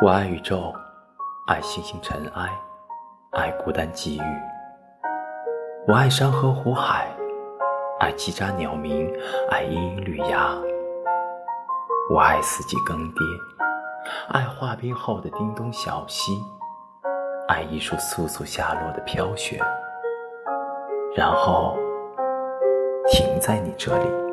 我爱宇宙，爱星星尘埃，爱孤单寄遇。我爱山河湖海，爱叽喳鸟鸣，爱莺莺绿芽。我爱四季更迭，爱化冰后的叮咚小溪，爱一束簌簌下落的飘雪，然后停在你这里。